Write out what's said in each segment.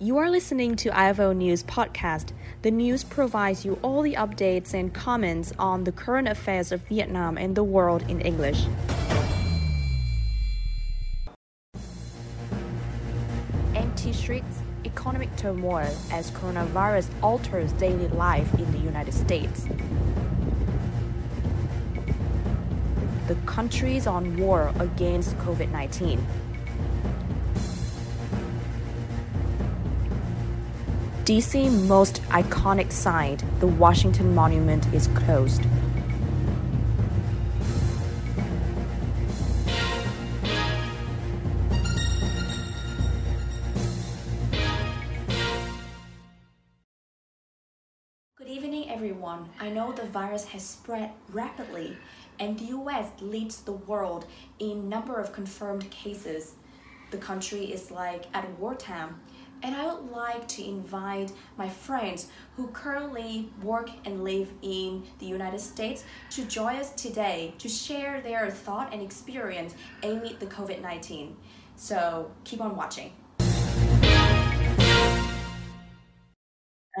You are listening to IFO News Podcast. The news provides you all the updates and comments on the current affairs of Vietnam and the world in English. Empty streets, economic turmoil as coronavirus alters daily life in the United States. The country is on war against COVID 19. DC most iconic site, the Washington Monument, is closed. Good evening, everyone. I know the virus has spread rapidly, and the US leads the world in number of confirmed cases. The country is like at wartime, and I would like to invite my friends who currently work and live in the United States to join us today to share their thought and experience amid the COVID 19. So keep on watching.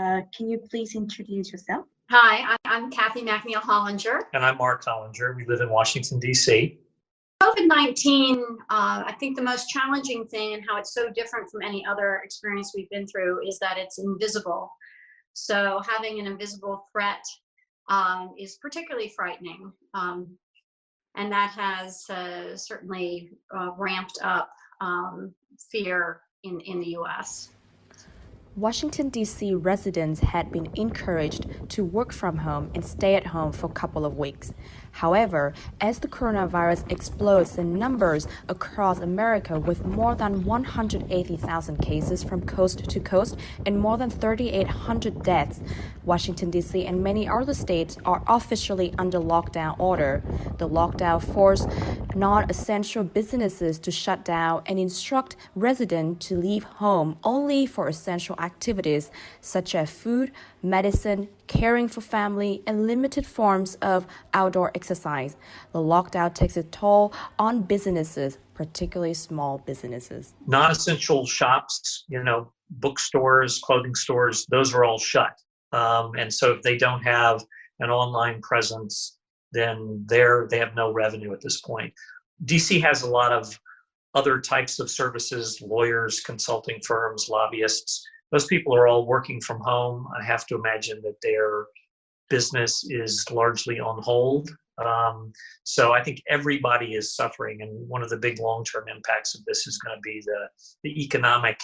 Uh, can you please introduce yourself? Hi, I- I'm Kathy McNeil Hollinger. And I'm Mark Hollinger. We live in Washington, D.C. COVID 19, uh, I think the most challenging thing and how it's so different from any other experience we've been through is that it's invisible. So, having an invisible threat um, is particularly frightening. Um, and that has uh, certainly uh, ramped up um, fear in, in the US. Washington, D.C. residents had been encouraged to work from home and stay at home for a couple of weeks. However, as the coronavirus explodes in numbers across America with more than 180,000 cases from coast to coast and more than 3,800 deaths, Washington, D.C. and many other states are officially under lockdown order. The lockdown forced non essential businesses to shut down and instruct residents to leave home only for essential activities such as food, medicine, caring for family, and limited forms of outdoor exercise. The lockdown takes a toll on businesses, particularly small businesses. Non essential shops, you know, bookstores, clothing stores, those are all shut. Um, and so if they don't have an online presence, then they're, they have no revenue at this point. DC has a lot of other types of services, lawyers, consulting firms, lobbyists those people are all working from home. I have to imagine that their business is largely on hold. Um, so I think everybody is suffering, and one of the big long-term impacts of this is going to be the the economic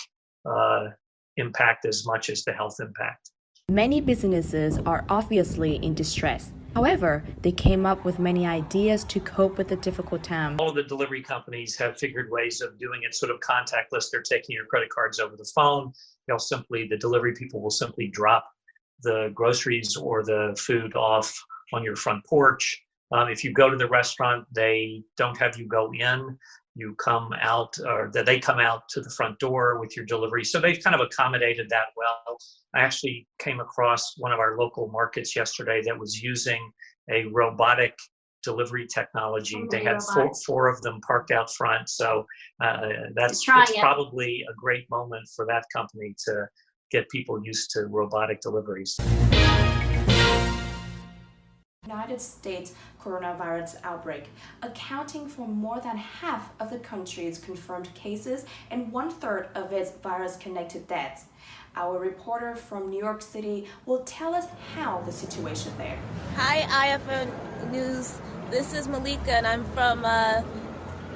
uh, impact as much as the health impact. Many businesses are obviously in distress. However, they came up with many ideas to cope with the difficult time. All the delivery companies have figured ways of doing it sort of contactless. They're taking your credit cards over the phone. They'll simply, the delivery people will simply drop the groceries or the food off on your front porch. Um, if you go to the restaurant, they don't have you go in. You come out, or they come out to the front door with your delivery. So they've kind of accommodated that well. I actually came across one of our local markets yesterday that was using a robotic delivery technology. Oh, they had four, four of them parked out front. So uh, that's trying probably a great moment for that company to get people used to robotic deliveries. United States coronavirus outbreak, accounting for more than half of the country's confirmed cases and one third of its virus connected deaths. Our reporter from New York City will tell us how the situation there. Hi, IFO News. This is Malika, and I'm from uh,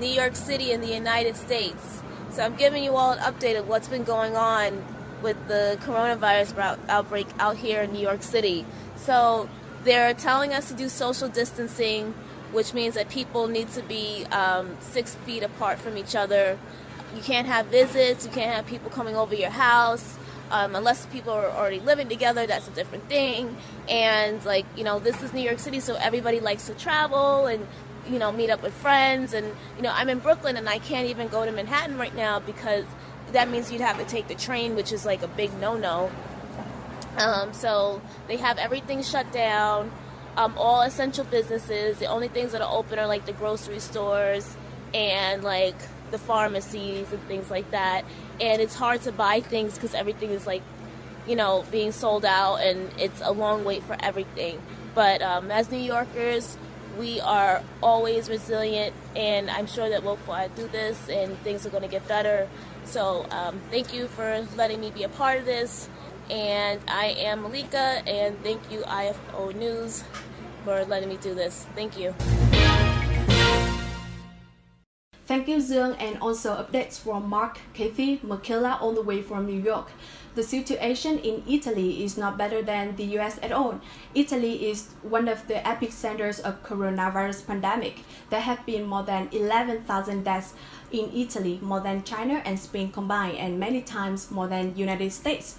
New York City in the United States. So I'm giving you all an update of what's been going on with the coronavirus outbreak out here in New York City. So they're telling us to do social distancing, which means that people need to be um, six feet apart from each other. You can't have visits. You can't have people coming over your house. Um, unless people are already living together, that's a different thing. And like you know, this is New York City, so everybody likes to travel and you know meet up with friends. And you know, I'm in Brooklyn, and I can't even go to Manhattan right now because that means you'd have to take the train, which is like a big no-no. Um, so they have everything shut down. Um, all essential businesses. The only things that are open are like the grocery stores and like the pharmacies and things like that. And it's hard to buy things because everything is like, you know, being sold out and it's a long wait for everything. But um, as New Yorkers, we are always resilient, and I'm sure that we'll fly through this and things are going to get better. So, um, thank you for letting me be a part of this. And I am Malika, and thank you, IFO News, for letting me do this. Thank you. Thank you, Dương, and also updates from Mark, Kathy, Michaela, all the way from New York. The situation in Italy is not better than the US at all. Italy is one of the epicenters of coronavirus pandemic. There have been more than 11,000 deaths in Italy, more than China and Spain combined, and many times more than United States.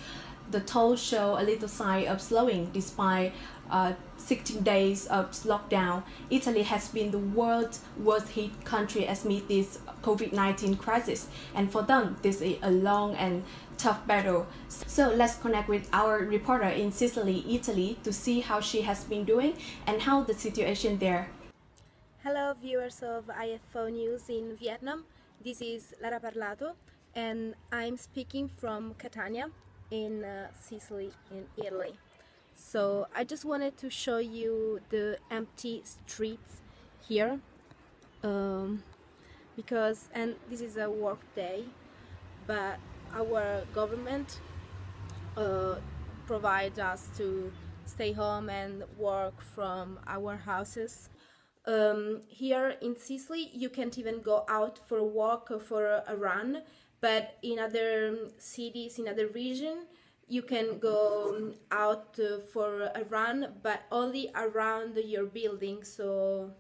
The toll show a little sign of slowing despite uh, 16 days of lockdown, Italy has been the world's worst hit country as meet this COVID 19 crisis. And for them, this is a long and tough battle. So let's connect with our reporter in Sicily, Italy, to see how she has been doing and how the situation there. Hello, viewers of IFO News in Vietnam. This is Lara Parlato, and I'm speaking from Catania in uh, Sicily, in Italy. So I just wanted to show you the empty streets here um, because and this is a work day but our government uh, provide us to stay home and work from our houses um, here in Sicily you can't even go out for a walk or for a run but in other cities in other regions you can go out uh, for a run but only around your building so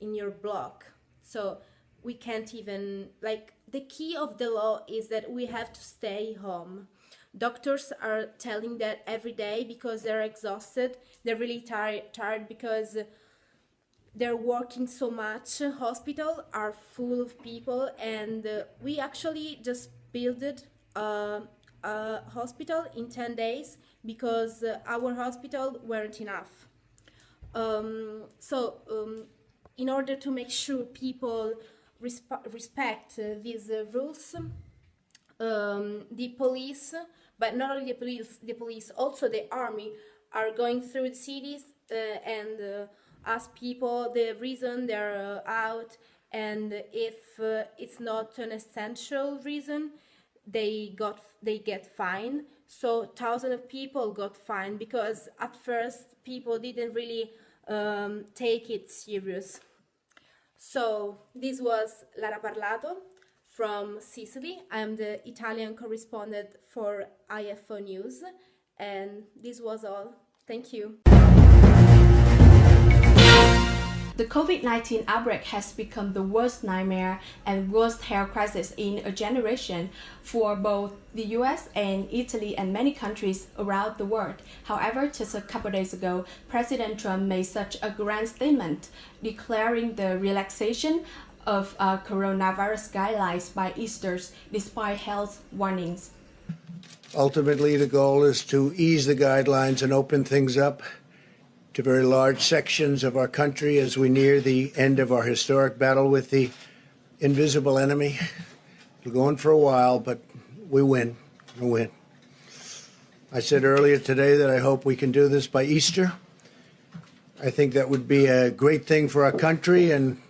in your block. So we can't even like the key of the law is that we have to stay home. Doctors are telling that every day because they're exhausted they're really tired tired because they're working so much hospital are full of people and uh, we actually just built uh, a hospital in 10 days because uh, our hospital weren't enough. Um, so um, in order to make sure people resp respect uh, these uh, rules, um, the police, but not only the police, the police, also the army, are going through the cities uh, and ask people the reason they're uh, out and if it's not an essential reason, they got they get fined. So thousands of people got fined because at first people didn't really um, take it serious. So this was Lara Parlato from Sicily. I'm the Italian correspondent for IFO News and this was all. Thank you The COVID 19 outbreak has become the worst nightmare and worst health crisis in a generation for both the US and Italy and many countries around the world. However, just a couple days ago, President Trump made such a grand statement declaring the relaxation of uh, coronavirus guidelines by Easter despite health warnings. Ultimately, the goal is to ease the guidelines and open things up to very large sections of our country as we near the end of our historic battle with the invisible enemy. It'll go on for a while, but we win. We win. I said earlier today that I hope we can do this by Easter. I think that would be a great thing for our country, and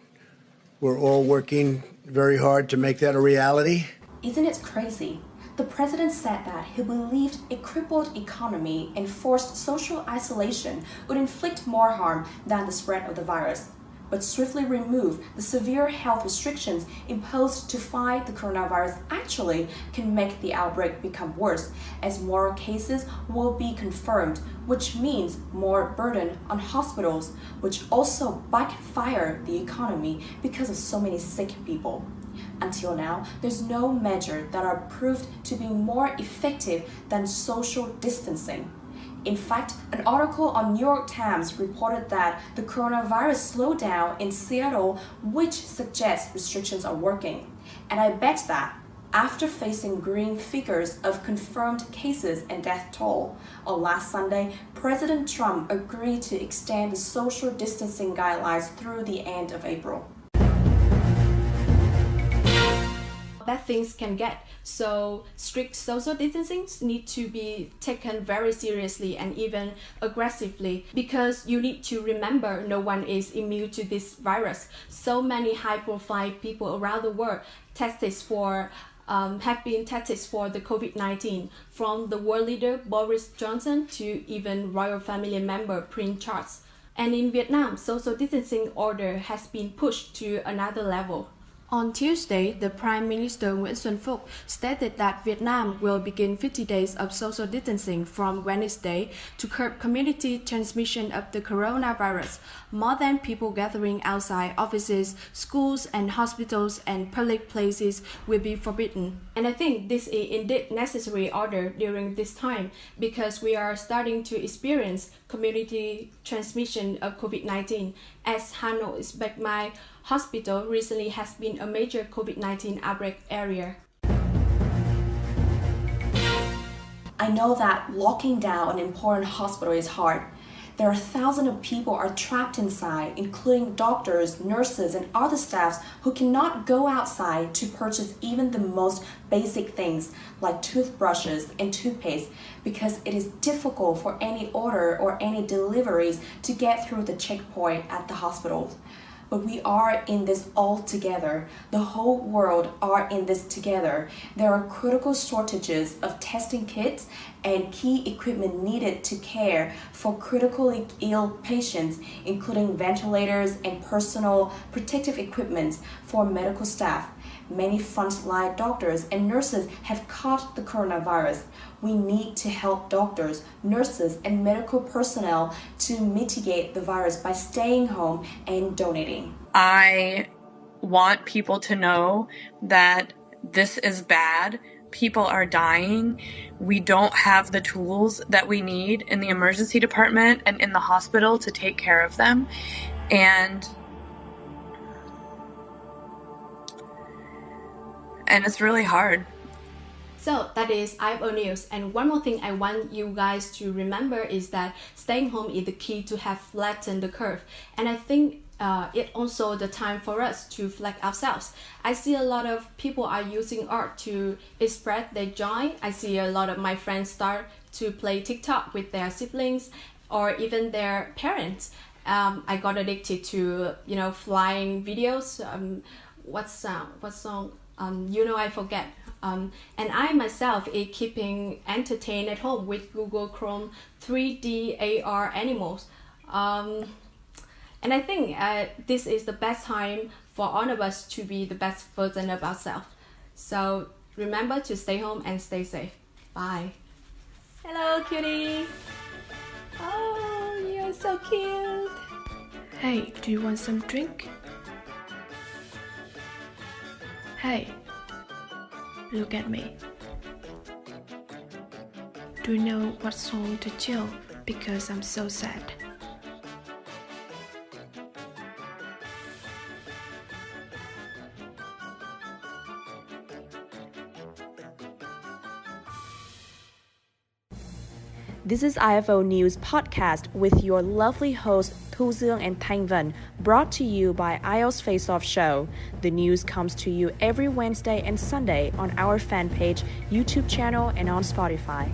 we're all working very hard to make that a reality. Isn't it crazy? The president said that he believed a crippled economy and forced social isolation would inflict more harm than the spread of the virus, but swiftly removed the severe health restrictions imposed to fight the coronavirus actually can make the outbreak become worse, as more cases will be confirmed, which means more burden on hospitals, which also backfire the economy because of so many sick people. Until now, there's no measure that are proved to be more effective than social distancing. In fact, an article on New York Times reported that the coronavirus slowed down in Seattle, which suggests restrictions are working. And I bet that after facing green figures of confirmed cases and death toll. On last Sunday, President Trump agreed to extend the social distancing guidelines through the end of April. Bad things can get. So strict social distancing need to be taken very seriously and even aggressively because you need to remember no one is immune to this virus. So many high profile people around the world tested for um, have been tested for the COVID 19, from the world leader Boris Johnson to even royal family member Prince Charles. And in Vietnam, social distancing order has been pushed to another level. On Tuesday, the Prime Minister Nguyễn Xuân Phúc stated that Vietnam will begin 50 days of social distancing from Wednesday to curb community transmission of the coronavirus. More than people gathering outside offices, schools, and hospitals and public places will be forbidden. And I think this is indeed necessary order during this time because we are starting to experience community transmission of COVID-19 as Hanoi is Bach Mai hospital recently has been a major COVID 19 outbreak area. I know that locking down an important hospital is hard. There are thousands of people are trapped inside, including doctors, nurses, and other staffs who cannot go outside to purchase even the most basic things like toothbrushes and toothpaste because it is difficult for any order or any deliveries to get through the checkpoint at the hospitals but we are in this all together. The whole world are in this together. There are critical shortages of testing kits and key equipment needed to care for critically ill patients, including ventilators and personal protective equipment for medical staff. Many frontline doctors and nurses have caught the coronavirus. We need to help doctors, nurses, and medical personnel to mitigate the virus by staying home and donating. I want people to know that this is bad. People are dying. We don't have the tools that we need in the emergency department and in the hospital to take care of them. And and it's really hard. So that is IFO News. And one more thing I want you guys to remember is that staying home is the key to have flattened the curve. And I think uh, it also the time for us to flex ourselves. I see a lot of people are using art to express their joy. I see a lot of my friends start to play TikTok with their siblings or even their parents. Um, I got addicted to you know flying videos. Um, what's uh, what song? um, you know I forget. Um, and I myself is keeping entertained at home with Google Chrome 3D AR animals. Um, and I think uh, this is the best time for all of us to be the best version of ourselves. So remember to stay home and stay safe. Bye. Hello, cutie. Oh, you're so cute. Hey, do you want some drink? Hey, look at me. Do you know what song to chill because I'm so sad? This is IFO News podcast with your lovely hosts Thu Dương and Thanh Vân, brought to you by IELTS Face Off Show. The news comes to you every Wednesday and Sunday on our fan page, YouTube channel, and on Spotify.